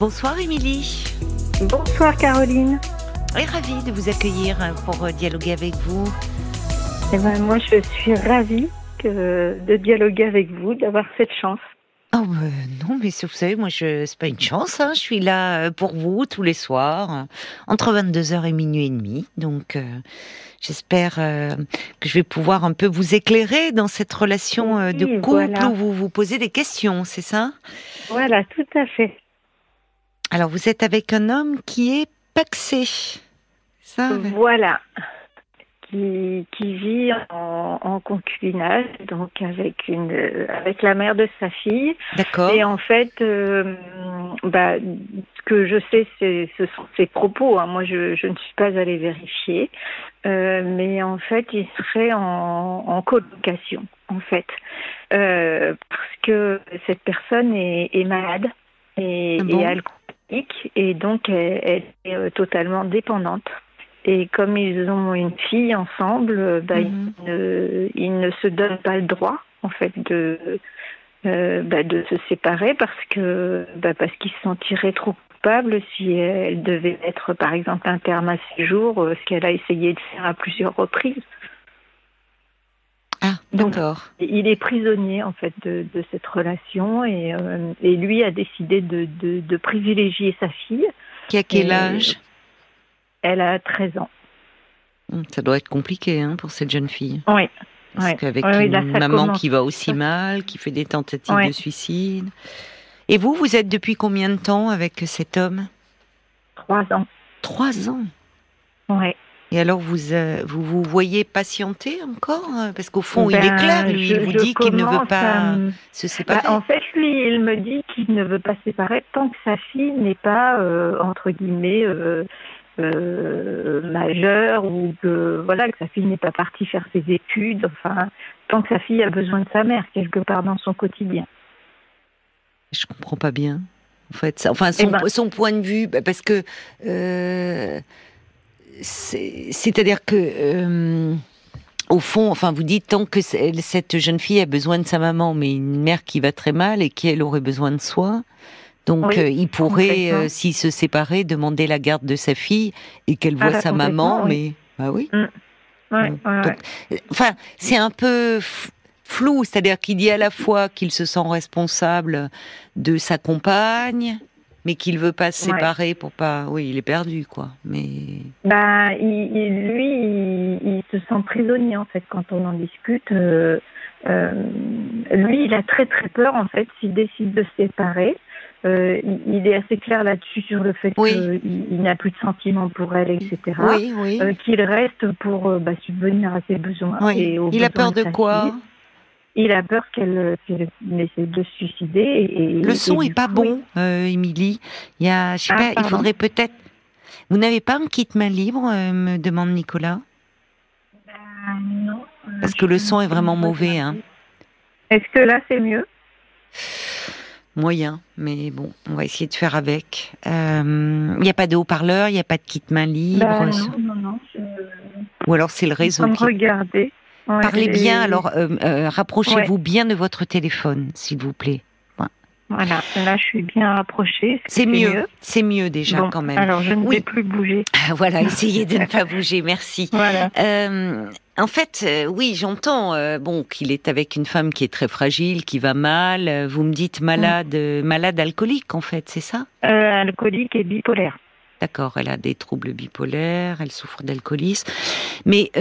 Bonsoir Émilie. Bonsoir Caroline. Et ravie de vous accueillir pour euh, dialoguer avec vous. Eh ben, moi, je suis ravie que, de dialoguer avec vous, d'avoir cette chance. Oh non, mais vous savez, moi, je c'est pas une chance. Hein. Je suis là euh, pour vous tous les soirs, euh, entre 22h et minuit et demi. Donc, j'espère que je vais pouvoir un peu vous éclairer dans cette relation de couple où vous vous posez des questions, c'est ça? Voilà, tout à fait. Alors, vous êtes avec un homme qui est paxé. Ça, voilà. Qui, qui vit en, concubinage, donc avec une avec la mère de sa fille. D'accord. Et en fait, euh, bah, ce que je sais, ce sont ses propos. Hein. Moi, je, je, ne suis pas allée vérifier, euh, mais en fait, il serait en, en colocation, en fait, euh, parce que cette personne est, est malade et, ah et alcoolique et donc elle, est euh, totalement dépendante. Et comme ils ont une fille ensemble, euh, bah, mhm. ils, ne, se donnent pas le droit en fait de euh, bah, de se séparer parce que bah, parce qu'ils se sentiraient trop coupables si elle devait être par exemple interne à séjour, ce qu'elle a essayé de faire à plusieurs reprises. Ah, d'accord. Il est prisonnier en fait de, cette relation et, euh, et, lui a décidé de, de, privilégier sa fille. Qui a quel âge? Elle a 13 ans. Hum, ça doit être compliqué hein, pour cette jeune fille. Oui. Parce qu'avec une maman qui va aussi mal, qui fait des tentatives de suicide. Et vous, vous êtes depuis combien de temps avec cet homme? Trois ans. Trois ans? Oui. Et alors, vous, euh, vous vous voyez patienter encore hein, Parce qu'au fond, il est ben, clair, lui, il vous dit qu'il ne veut pas se séparer. Bah, en fait, lui, il me dit qu'il ne veut pas se séparer tant que sa fille n'est pas, euh, entre guillemets, euh, majeure ou que, voilà, que sa fille n'est pas partie faire ses études. Enfin, tant que sa fille a besoin de sa mère, quelque part dans son quotidien. Je comprends pas bien, en fait. Enfin, son, eh ben son point de vue, bah, parce que c'est-à-dire que, euh, au fond, enfin, vous dites tant que cette jeune fille a besoin de sa maman, mais une mère qui va très mal et qui elle aurait besoin de soi. Donc, euh, il pourrait, euh, s'il se séparait, demander la garde de sa fille et qu'elle ah, voit sa maman, mais bah oui. Mm. enfin, c'est un peu flou, c'est-à-dire qu'il dit à la fois qu'il se sent responsable de sa compagne, mais qu'il veut pas se séparer pour pas. Oui, il est perdu, quoi. Mais. Bah, il, lui, il, se sent prisonnier en fait quand on en discute. Euh, euh, lui, il a très très peur en fait s'il décide de se séparer. Euh, il, est assez clair là-dessus sur le fait qu'il n'a plus de sentiments pour elle, etc. Oui, oui. qu'il reste pour bah, subvenir à ses besoins. Et il a peur de, quoi il a peur qu'elle essaie de se suicider. Et, le son est pas bon, euh, Émilie. il y a, je sais ah, pas, il faudrait peut-être. Vous n'avez pas un kit main libre, euh, me demande Nicolas? Ben, non. Euh, Parce que le son est vraiment mauvais. Hein. Est-ce que là c'est mieux? Moyen, mais bon, on va essayer de faire avec. Il n'y a pas de haut-parleur, il n'y a pas de kit main libre. Ben, non, non, non. Ou alors c'est le réseau. Qui... Regarder. Parlez bien, alors euh, euh, rapprochez-vous bien de votre téléphone, s'il vous plaît. Voilà, là je suis bien rapprochée. C'est mieux, c'est mieux déjà quand même. Alors je ne vais plus bouger. voilà, essayez de ne pas bouger, merci. Voilà. Euh, en fait, oui, j'entends bon qu'il est avec une femme qui est très fragile, qui va mal. Vous me dites malade, malade alcoolique en fait, c'est ça? Alcoolique et bipolaire. D'accord, elle a des troubles bipolaires, elle souffre d'alcoolisme, mais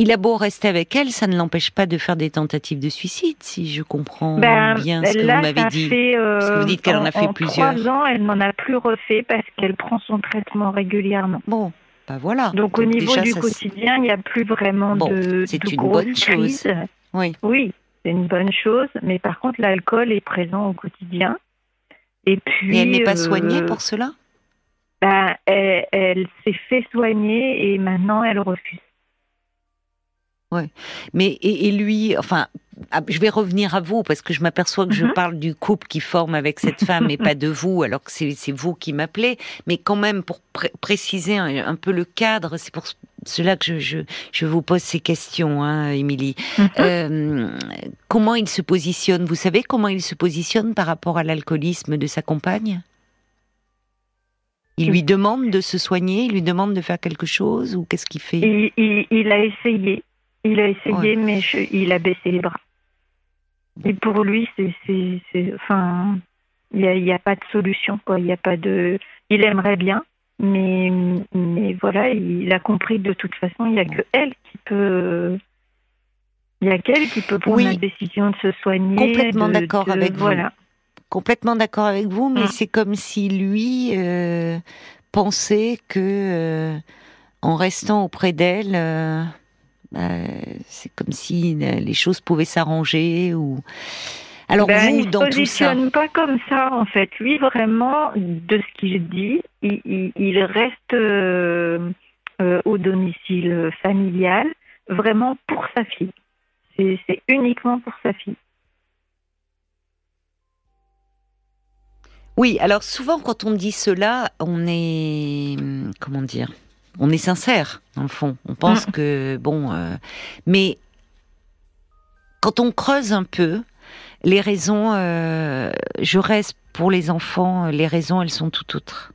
il a beau rester avec elle, ça ne l'empêche pas de faire des tentatives de suicide, si je comprends ben, bien ce que vous m'avez dit. parce que vous dites qu'elle en, a fait plusieurs. Trois ans, elle n'en a plus refait parce qu'elle prend son traitement régulièrement. Bon, bah voilà. Donc, au niveau du quotidien, il n'y a plus vraiment de, c'est une bonne chose. Oui. Oui, c'est une bonne chose, mais par contre, l'alcool est présent au quotidien. Et puis. elle n'est pas soignée euh, pour cela? ben, elle s'est fait soigner et maintenant elle refuse. Ouais. Mais et, lui, enfin, ah, je vais revenir à vous parce que je m'aperçois que je mhm. parle du couple qui forme avec cette femme et pas de vous, alors que c'est vous qui m'appelez. Mais quand même, pour préciser un, peu le cadre, c'est pour cela que je, je, je, vous pose ces questions, hein, Émilie. Mhm. Euh, comment il se positionne? Vous savez comment il se positionne par rapport à l'alcoolisme de sa compagne? Il lui demande de se soigner, il lui demande de faire quelque chose ou qu'est-ce qu'il fait? Il, a essayé, il a essayé, mais il a baissé les bras. Et pour lui, c'est, enfin, il n'y a, a, pas de solution, quoi. Il y a pas de, il aimerait bien, mais, mais voilà, il a compris de toute façon, il n'y a que elle qui peut. Il y a qu'elle qui peut prendre la décision de se soigner. Complètement d'accord avec vous. Complètement d'accord avec vous, mais mm. c'est comme si lui euh, pensait que euh, en restant auprès d'elle, euh, bah, c'est comme si les choses pouvaient s'arranger ou. Alors ben, vous, dans tout ça, pas comme ça en fait. Lui vraiment, de ce qu'il dit, il, reste au domicile familial, vraiment pour sa fille. C'est uniquement pour sa fille. Oui, alors souvent quand on dit cela, on est comment dire? On est sincère dans le fond. On pense mm. que bon, euh, mais quand on creuse un peu, les raisons, euh, je reste pour les enfants, les raisons, elles sont tout autres.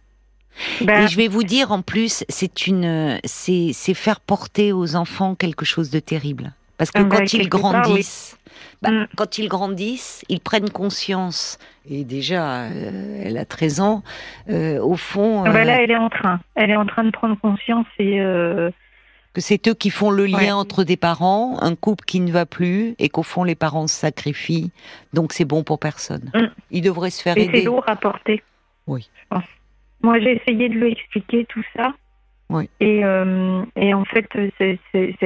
Ben Et je vais vous dire en plus, c'est une, c'est faire porter aux enfants quelque chose de terrible. Parce que ah, quand ils grandissent, bah, mm. quand ils grandissent, ils prennent conscience. Et déjà, euh, elle a 13 ans. Euh, au fond, bah là, euh, elle est en train. Elle est en train de prendre conscience et que c'est eux qui font le lien entre des parents, un couple qui ne va plus, et qu'au fond les parents se sacrifient. Donc c'est bon pour personne. Mm. Ils devraient se faire et aider. C'est lourd à porter. Oui. Moi, j'ai essayé de lui expliquer tout ça. Et, euh, et en fait, ça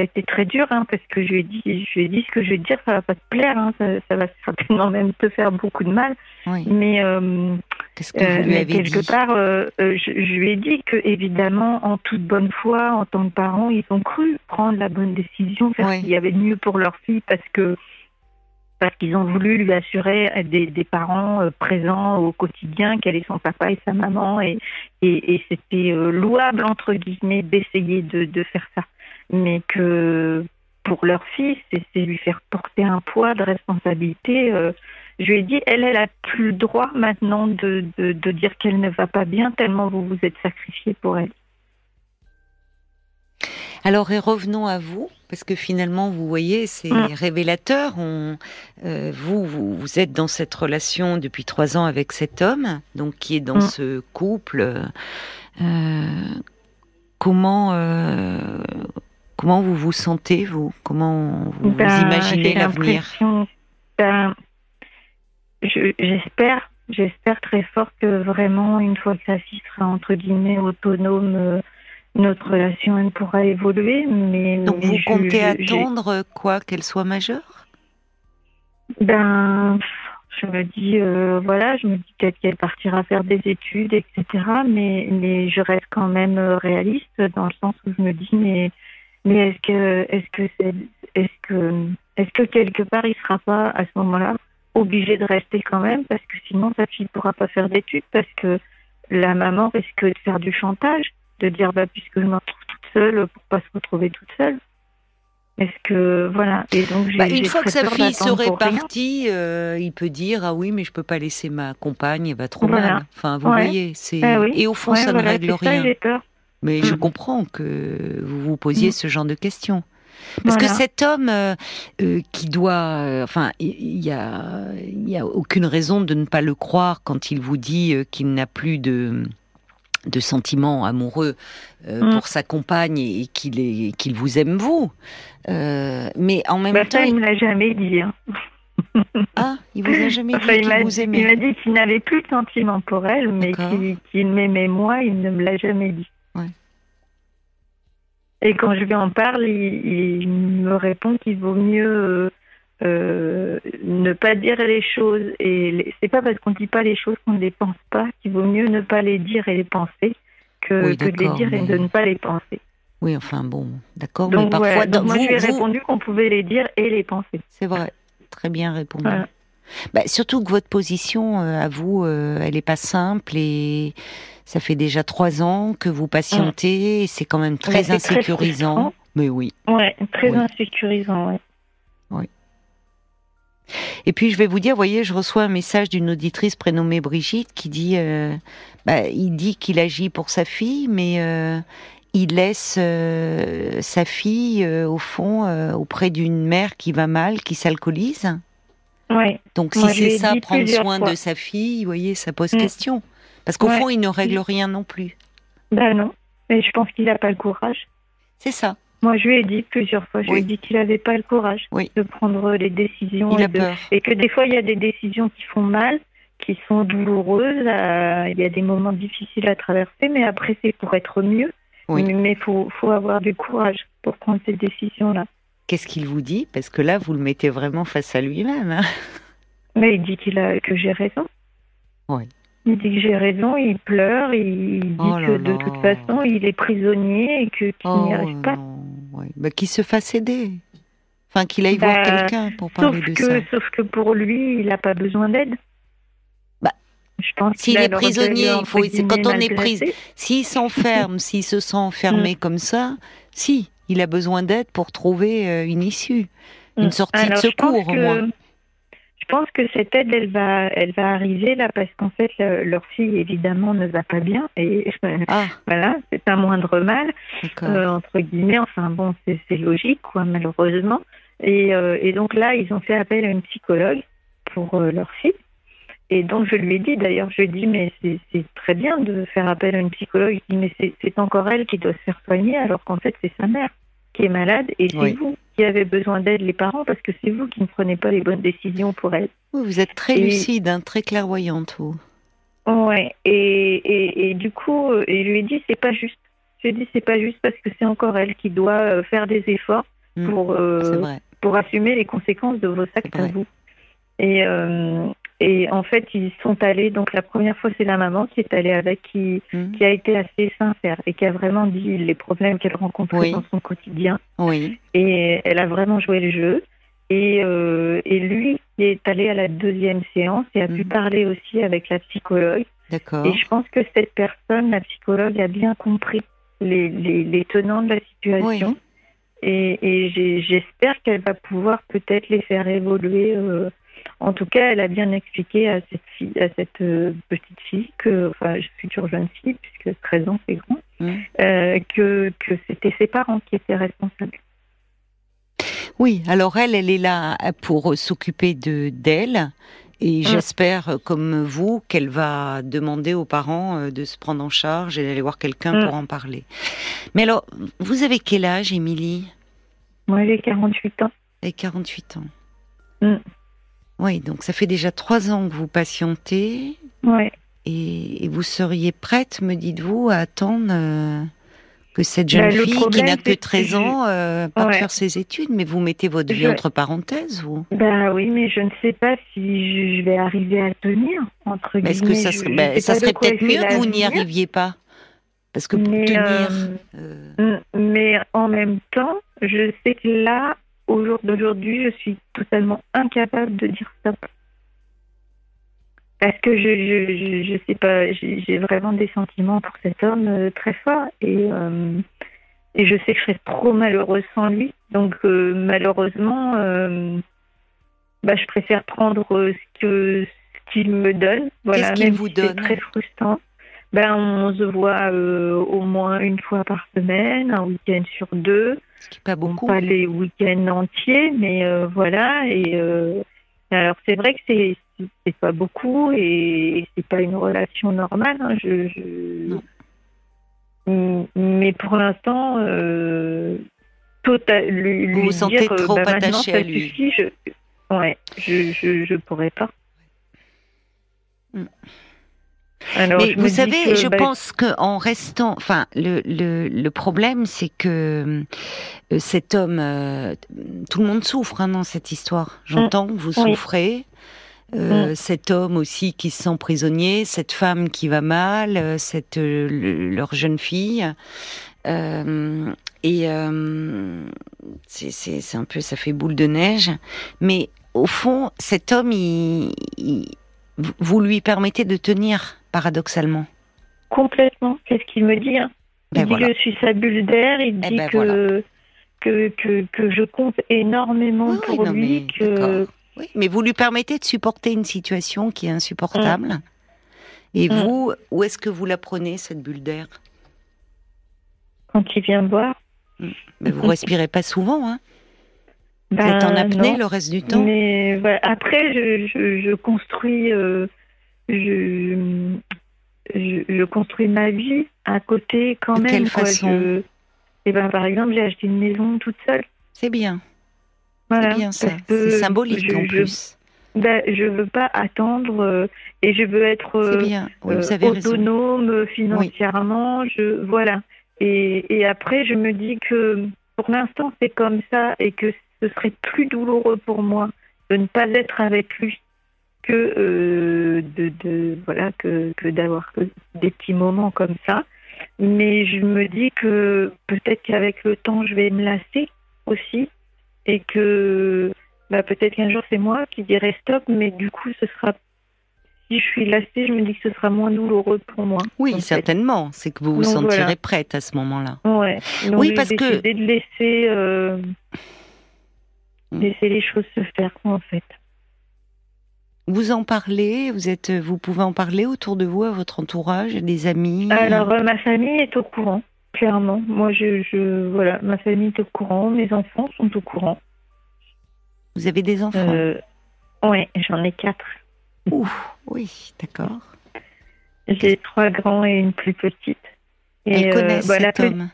a été très dur hein, parce que je lui ai dit, je lui ai dit ce que je vais dire, ça va pas te plaire, hein, ça, ça, va certainement même te faire beaucoup de mal. Mais, euh, Qu'est-ce que vous lui quelque part, euh, je, je, lui ai dit que évidemment, en toute bonne foi, en tant que parents, ils ont cru prendre la bonne décision, faire ce qu'il y avait de mieux pour leur fille, parce que parce qu'ils ont voulu lui assurer des, des parents euh, présents au quotidien, qu'elle est son papa et sa maman, et, c'était euh, louable, entre guillemets, d'essayer de, faire ça. Mais que pour leur fils, c'est lui faire porter un poids de responsabilité. Euh, je lui ai dit, elle, elle a plus le droit maintenant de, de, de dire qu'elle ne va pas bien, tellement vous vous êtes sacrifié pour elle. Alors, et revenons à vous, parce que finalement, vous voyez, c'est mm. révélateur. On, euh, vous, vous, êtes dans cette relation depuis trois ans avec cet homme, donc qui est dans mm. ce couple. Euh, comment, euh, comment vous vous sentez, vous? Comment vous, ben, imaginez l'avenir? ben, J'espère, j'espère très fort que vraiment, une fois que sa fille sera entre guillemets autonome notre relation elle pourra évoluer. Mais donc vous comptez attendre quoi qu'elle soit majeure? Ben, je me dis euh, voilà, je me dis peut-être qu'elle partira faire des études, etc. Mais mais je reste quand même euh, réaliste dans le sens où je me dis mais mais est-ce que est-ce que c'est est-ce que est-ce que quelque part il sera pas à ce moment-là obligé de rester quand même? Parce que sinon sa fille pourra pas faire d'études parce que la maman risque de faire du chantage de dire bah, puisque je me retrouve toute seule, pour pas se retrouver toute seule. Est-ce que voilà et donc bah, une fois que sa fille serait partie, euh, il peut dire ah oui mais je peux pas laisser ma compagne, elle va trop mal. Enfin vous voyez, c'est ah et au fond ça ne règle rien. mais je mm. comprends que vous vous posiez mm. ce genre de questions. Parce que cet homme euh, euh, qui doit, enfin, il y a, y a aucune raison de ne pas le croire quand il vous dit qu'il n'a plus de de sentiments amoureux euh, mm. pour sa compagne et qu'il vous aime vous. Euh, mais en même bah, temps, ça, il me l'a jamais dit. Hein. ah, il vous a jamais dit qu'il vous aimait. Il m'a dit qu'il n'avait plus de sentiments pour elle, mais qu'il m'aimait moi. Il ne me l'a jamais dit. Et quand je lui en parle, il, me répond qu'il vaut mieux euh, ne pas dire les choses et c'est pas parce qu'on ne dit pas les choses qu'on ne les pense pas qu'il vaut mieux ne pas les dire et les penser que, de les dire et de ne pas les penser. Oui, enfin bon, d'accord. Mais parfois, moi, je lui ai répondu qu'on pouvait les dire et les penser. C'est vrai, très bien répondu. Bah, surtout que votre position, euh, à vous, euh, elle n'est pas simple et ça fait déjà trois ans que vous patientez et c'est quand même très insécurisant. mais oui. Ouais, très insécurisant, ouais. Oui. Et puis je vais vous dire, voyez, je reçois un message d'une auditrice prénommée Brigitte qui dit, euh, bah, il dit qu'il agit pour sa fille, mais euh, il laisse euh, sa fille au fond auprès d'une mère qui va mal, qui s'alcoolise. Ouais. Donc si c'est ça, prendre soin de sa fille, vous voyez, ça pose mm. question. Parce qu'au fond, il ne règle rien non plus. Ben non, mais je pense qu'il n'a pas le courage. C'est ça. Moi, je lui ai dit plusieurs fois, je lui ai dit qu'il n'avait pas le courage de prendre les décisions. Il et, a peur. et que des fois, il y a des décisions qui font mal, qui sont douloureuses. Il y a des moments difficiles à traverser, mais après, c'est pour être mieux. Mais il faut, faut avoir du courage pour prendre ces décisions-là. Qu'est-ce qu'il vous dit? Parce que là, vous le mettez vraiment face à lui-même. Hein. mais il dit qu'il a que j'ai raison. Oui. Il dit que j'ai raison, il pleure, il dit oh que de toute façon, il est prisonnier et qu'il n'y oh arrive pas. Bah, qu'il se fasse aider. Enfin, qu'il aille voir bah, quelqu'un pour parler de ça. Sauf que pour lui, il n'a pas besoin d'aide. Bah, s'il est prisonnier, il faut, quand on est pris, s'il s'enferme, s'il se sent enfermé mm. comme ça, si, il a besoin d'aide pour trouver euh, une issue, une mm. sortie de secours au moins pense que cette aide, elle va, elle va arriver là parce qu'en fait, leur fille évidemment ne va pas bien et ah. voilà, c'est un moindre mal euh, entre guillemets. Enfin bon, c'est logique quoi, malheureusement. Et, euh, et, donc là, ils ont fait appel à une psychologue pour euh, leur fille. Et donc je lui ai dit, d'ailleurs, je lui ai dit, mais c'est très bien de faire appel à une psychologue. Je dis, mais c'est encore elle qui doit se faire soigner alors qu'en fait c'est sa mère qui est malade et c'est vous qui avez besoin d'aide, les parents, parce que c'est vous qui ne prenez pas les bonnes décisions pour elle. vous êtes très lucide, hein, très clairvoyante, vous. Ouais, et, et, du coup, euh, il lui ai dit, c'est pas juste. Je lui ai dit, c'est pas juste parce que c'est encore elle qui doit euh, faire des efforts mmh, pour, euh, pour assumer les conséquences de vos actes à vous. Et, et en fait, ils sont allés. Donc la première fois, c'est la maman qui est allée avec, qui, hmm. qui a été assez sincère et qui a vraiment dit les problèmes qu'elle rencontrait dans son quotidien. Oui. Et elle a vraiment joué le jeu. Et, euh, et lui qui est allé à la deuxième séance et a pu hmm. parler aussi avec la psychologue. D'accord. Et je pense que cette personne, la psychologue, a bien compris les, les, les tenants de la situation. Et, et j'espère qu'elle va pouvoir peut-être les faire évoluer. Euh, en tout cas, elle a bien expliqué à cette fille, à cette euh, petite fille que, enfin, future jeune fille, puisque 13 ans c'est grand, mmh. euh, que, que c'était ses parents qui étaient responsables. Oui, alors elle, elle est là pour s'occuper de d'elle. Et mmh. j'espère, comme vous, qu'elle va demander aux parents euh, de se prendre en charge et d'aller voir quelqu'un mmh. pour en parler. Mais alors, vous avez quel âge, Émilie? Moi, j'ai 48 ans. Et 48 ans. Oui, donc ça fait déjà trois ans que vous patientez. Oui. Et, vous seriez prête, me dites-vous, à attendre euh, que cette jeune bah, fille qui n'a que 13 ans euh, parte faire ses études Mais vous mettez votre vie entre parenthèses, vous? Ben oui, mais je ne sais pas si je vais arriver à tenir, entre guillemets. Est-ce que ça, serait, ben, ça serait peut-être mieux que vous n'y arriviez pas? Parce que pour tenir... Euh, mais en même temps, je sais que là, au jour d'aujourd'hui, je suis totalement incapable de dire stop. Parce que je, je, je, sais pas, j'ai vraiment des sentiments pour cet homme euh, très forts et, euh, et je sais que je serais trop malheureuse sans lui. Donc euh, malheureusement, bah, je préfère prendre ce que ce qu'il me donne. Voilà, Qu'est-ce qu'il vous donne? C'est très frustrant. Ben, on se voit au moins une fois par semaine, un week-end sur deux. Ce qui pas beaucoup. Pas les week-ends entiers, mais euh, voilà. Et euh, alors c'est vrai que c'est c'est pas beaucoup et, c'est pas une relation normale. Hein, je, je... Mais pour l'instant, euh, total, lui, vous vous sentez trop bah, attaché à lui. Suffit, je, ouais, je, je, je pourrais pas. Mm. Mais vous savez, je bah, pense qu'en restant, enfin, le, le, le problème, c'est que euh, cet homme, euh, tout le monde souffre hein, dans cette histoire. J'entends que vous souffrez. Euh, mm. Cet homme aussi qui se sent prisonnier, cette femme qui va mal, cette leur jeune fille. et c'est un peu, ça fait boule de neige. Mais au fond, cet homme, il, vous lui permettez de tenir paradoxalement. Complètement. Qu'est-ce qu'il me dit hein Il ben dit que je suis sa bulle d'air. Il eh dit ben que, que, que, que, je compte énormément pour lui. Que, Oui, mais vous lui permettez de supporter une situation qui est insupportable. Et Mm. vous, où est-ce que vous la prenez, cette bulle d'air? Quand il vient me voir. Mais Vous respirez pas souvent, hein? Vous ben, êtes en apnée non. le reste du temps? Mais voilà. après, je, je, je construis, euh, je, je, je construis ma vie à côté quand De même. quelle quoi. façon Je- Eh ben, par exemple, j'ai acheté une maison toute seule. C'est bien, Voilà, c'est bien ça. C'est symbolique je- en plus. Ben, je veux pas attendre euh, et je veux être euh, oui, euh, autonome financièrement. Je voilà. Et, et après, je me dis que pour l'instant, c'est comme ça et que ce serait plus douloureux pour moi de ne pas être avec lui que euh, de, de voilà que, que d'avoir que des petits moments comme ça. Mais je me dis que peut-être qu'avec le temps, je vais me lasser aussi et que bah, peut-être qu'un jour c'est moi qui dirai stop, mais du coup, ce sera si je suis lassée, je me dis que ce sera moins douloureux pour moi. Oui, certainement. C'est que vous vous Donc, sentirez voilà. prête à ce moment-là. Ouais. Donc, Oui, parce que- décidé de laisser, euh, Mm. laisser les choses se faire, en fait. Vous en parlez, vous êtes, vous pouvez en parler autour de vous, à votre entourage, à des amis? Alors, euh, ma famille est au courant, clairement. Moi, je, je, voilà, ma famille est au courant, mes enfants sont au courant. vous avez des enfants? Euh, ouais, j'en ai quatre. Ouh, oui, d'accord. J'ai trois grands et une plus petite. Elles Et, connaissent bah, cet homme.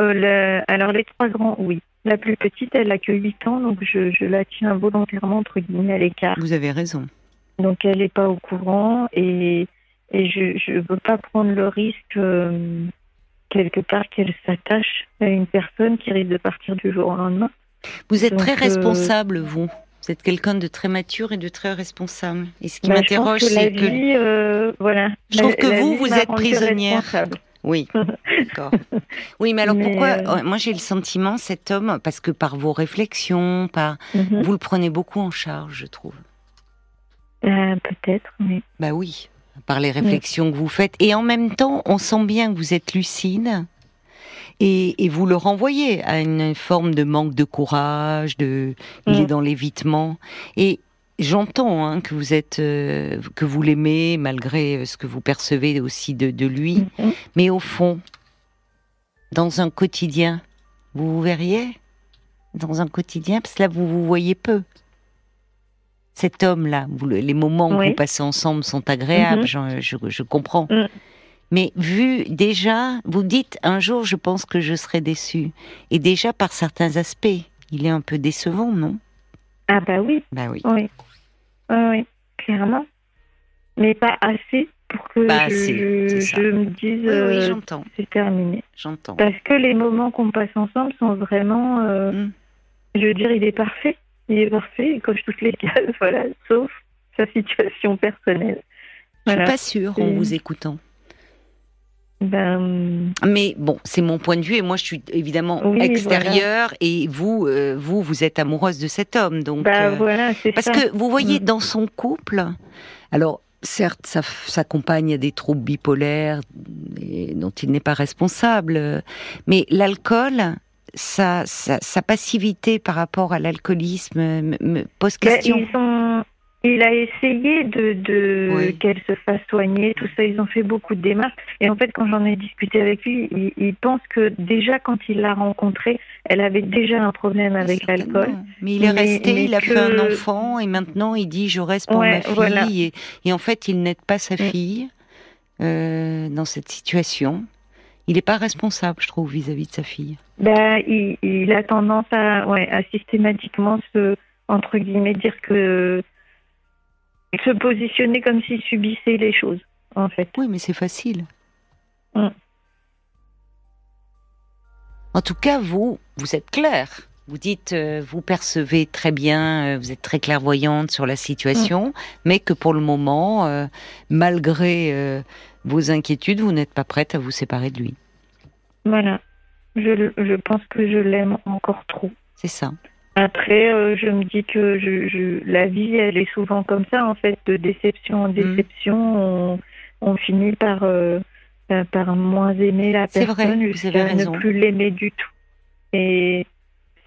euh, alors, les trois grands, oui. La plus petite, elle a que 8 ans, donc je, je la tiens volontairement, entre guillemets, à l'écart. Vous avez raison. Donc elle n'est pas au courant et, et je ne veux pas prendre le risque euh, quelque part qu'elle s'attache à une personne qui risque de partir du jour au lendemain. Vous êtes Donc, très euh, responsable, vous. Vous êtes quelqu'un de très mature et de très responsable. Et ce qui Bah, m'interroge, que la c'est que. vie, euh, voilà. Je trouve La- que la vous, vous êtes prisonnière. Oui, d'accord. Oui, mais alors Mais, pourquoi euh, Moi, j'ai le sentiment, cet homme, parce que par vos réflexions, par Mhm. vous le prenez beaucoup en charge, je trouve. Euh, Peut-être, mais Bah oui, par les réflexions que vous faites. Et en même temps, on sent bien que vous êtes lucide. Et, et vous le renvoyez à une forme de manque de courage, de, il Mm. est dans l'évitement. Et j'entends hein, que vous êtes, euh, que vous l'aimez malgré euh, ce que vous percevez aussi de, de lui. Mhm. Mais au fond, dans un quotidien, vous vous verriez? Dans un quotidien, parce que là vous vous voyez peu. Cet homme-là, les moments que vous passez ensemble sont agréables, Mhm. je, je comprends. Mm. Mais vu déjà, vous dites un jour, je pense que je serai déçue. Et déjà par certains aspects, il est un peu décevant, non? Ah bah oui, Bah oui. oui, oui, oui, clairement. Mais pas assez pour que je, me dise Oui, oui, euh, j'entends, c'est terminé. j'entends. Parce que les moments qu'on passe ensemble sont vraiment, euh, Mm. je veux dire, il est parfait. Il est parfait, il coche toutes les cases, voilà, sauf sa situation personnelle. Je suis Voilà. pas sûre en vous écoutant. Ben, Mais bon, c'est mon point de vue et moi je suis évidemment Oui, extérieure et vous, euh, vous, vous êtes amoureuse de cet homme, donc. bah euh, voilà, parce ça. que vous voyez Mm. dans son couple, alors certes, sa, sa compagne a des troubles bipolaires et dont il n'est pas responsable, euh, mais l'alcool, sa, sa, sa passivité par rapport à l'alcoolisme me, pose Ben, question. ils ont, il a essayé de, de Oui. qu'elle se fasse soigner, tout ça. Ils ont fait beaucoup de démarches. Et en fait, quand j'en ai discuté avec lui, il, il pense que déjà quand il l'a rencontrée, elle avait déjà un problème avec l'alcool. Mais il est Mais- resté, mais il a que- fait un enfant et maintenant il dit je reste pour Ouais, ma fille voilà. et, et en fait il n'aide pas sa Mm. fille euh, dans cette situation. Il n'est pas responsable, je trouve, vis-à-vis de sa fille. Ben, il, il a tendance à, ouais, à systématiquement se, entre guillemets, dire que se positionner comme s'il subissait les choses, en fait. Oui, mais c'est facile. Mm. En tout cas, vous, vous êtes clair. Vous dites, euh, vous percevez très bien, euh, vous êtes très clairvoyante sur la situation, mais que pour le moment, euh, malgré vos inquiétudes, vous n'êtes pas prête à vous séparer de lui. Voilà. Je, je pense que je l'aime encore trop. C'est ça. Après, je me dis que je, je, la vie, elle est souvent comme ça, en fait, de déception en déception, on, on finit par, par moins aimer la personne jusqu'à ne plus l'aimer du tout. Et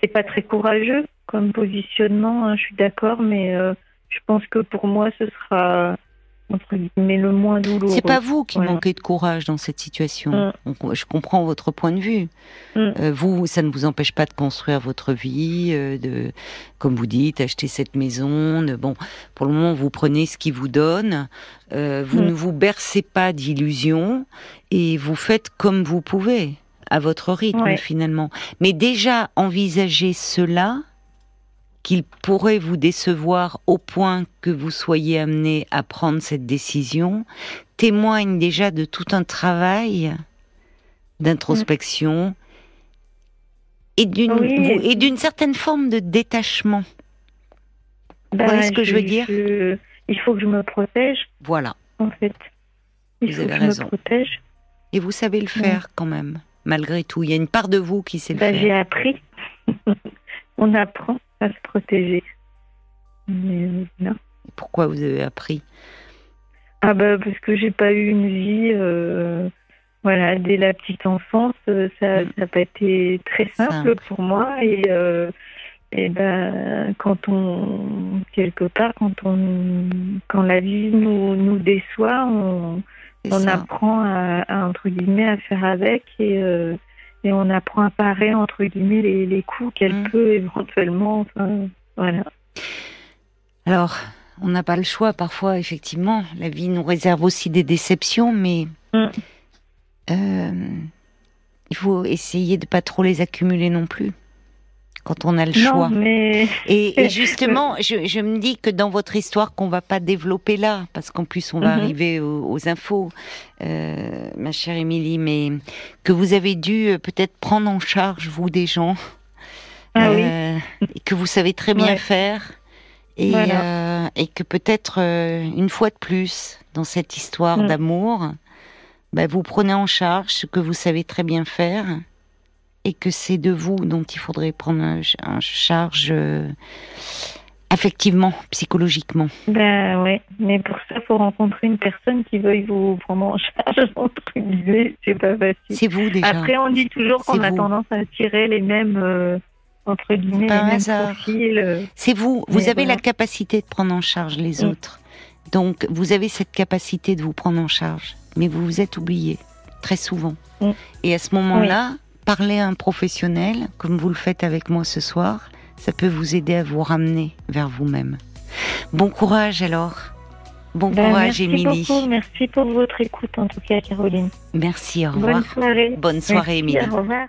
c'est pas très courageux comme positionnement. Hein, je suis d'accord, mais je pense que pour moi, ce sera entre guillemets le moins douloureux. C'est pas vous qui manquez de courage dans cette situation. Mm. Je comprends votre point de vue. Mm. Euh, vous, ça ne vous empêche pas de construire votre vie, euh, de, comme vous dites, acheter cette maison. De, bon, pour le moment, vous prenez ce qui vous donne. Euh, vous mm. ne vous bercez pas d'illusions et vous faites comme vous pouvez à votre rythme finalement. Mais déjà envisager cela qu'il pourrait vous décevoir au point que vous soyez amené à prendre cette décision témoigne déjà de tout un travail d'introspection et d'une et d'une certaine forme de détachement. Vous voyez ce que je, veux dire? Il faut que je me protège. Voilà. En fait, il vous avez raison. protège. Et vous savez le faire quand même, malgré tout. Il y a une part de vous qui sait le bah, faire. J'ai appris. On apprend à se protéger. Mais, non. Pourquoi vous avez appris? Ah bah parce que j'ai pas eu une vie, euh, voilà, dès la petite enfance, euh, ça n'a mm. pas été très simple, pour moi et euh, et ben quand on quelque part quand on quand la vie nous nous déçoit, on on apprend à, entre guillemets à faire avec et et on apprend à parer entre guillemets les, les coups qu'elle mm. peut éventuellement. voilà. Alors, on n'a pas le choix parfois, effectivement. La vie nous réserve aussi des déceptions, mais mm. euh, il faut essayer de pas trop les accumuler non plus quand on a le choix. Et, justement, je, me dis que dans votre histoire qu'on va pas développer là, parce qu'en plus on va mhm. arriver aux, infos, euh, ma chère Émilie, mais que vous avez dû euh, peut-être prendre en charge vous des gens, ah euh, et que vous savez très bien faire, et, et que peut-être une fois de plus dans cette histoire mm. d'amour, bah, vous prenez en charge ce que vous savez très bien faire et que c'est de vous dont il faudrait prendre en charge euh, affectivement, psychologiquement. Ben ouais, mais pour ça, il faut rencontrer une personne qui veuille vous prendre en charge, entre guillemets, c'est pas facile. C'est vous déjà. Après, on dit toujours qu'on a tendance à tirer les mêmes, euh, entre guillemets, les mêmes profils. Euh. C'est vous, vous avez la capacité de prendre en charge les autres. Donc, vous avez cette capacité de vous prendre en charge, mais vous vous êtes oublié très souvent. Et à ce moment-là, parler à un professionnel, comme vous le faites avec moi ce soir, ça peut vous aider à vous ramener vers vous-même. Bon courage alors. Bon ben, courage, Émilie. Merci beaucoup. Merci pour votre écoute, en tout cas, Caroline. Merci, au revoir. Bonne soirée. Bonne soirée, Émilie. Au revoir.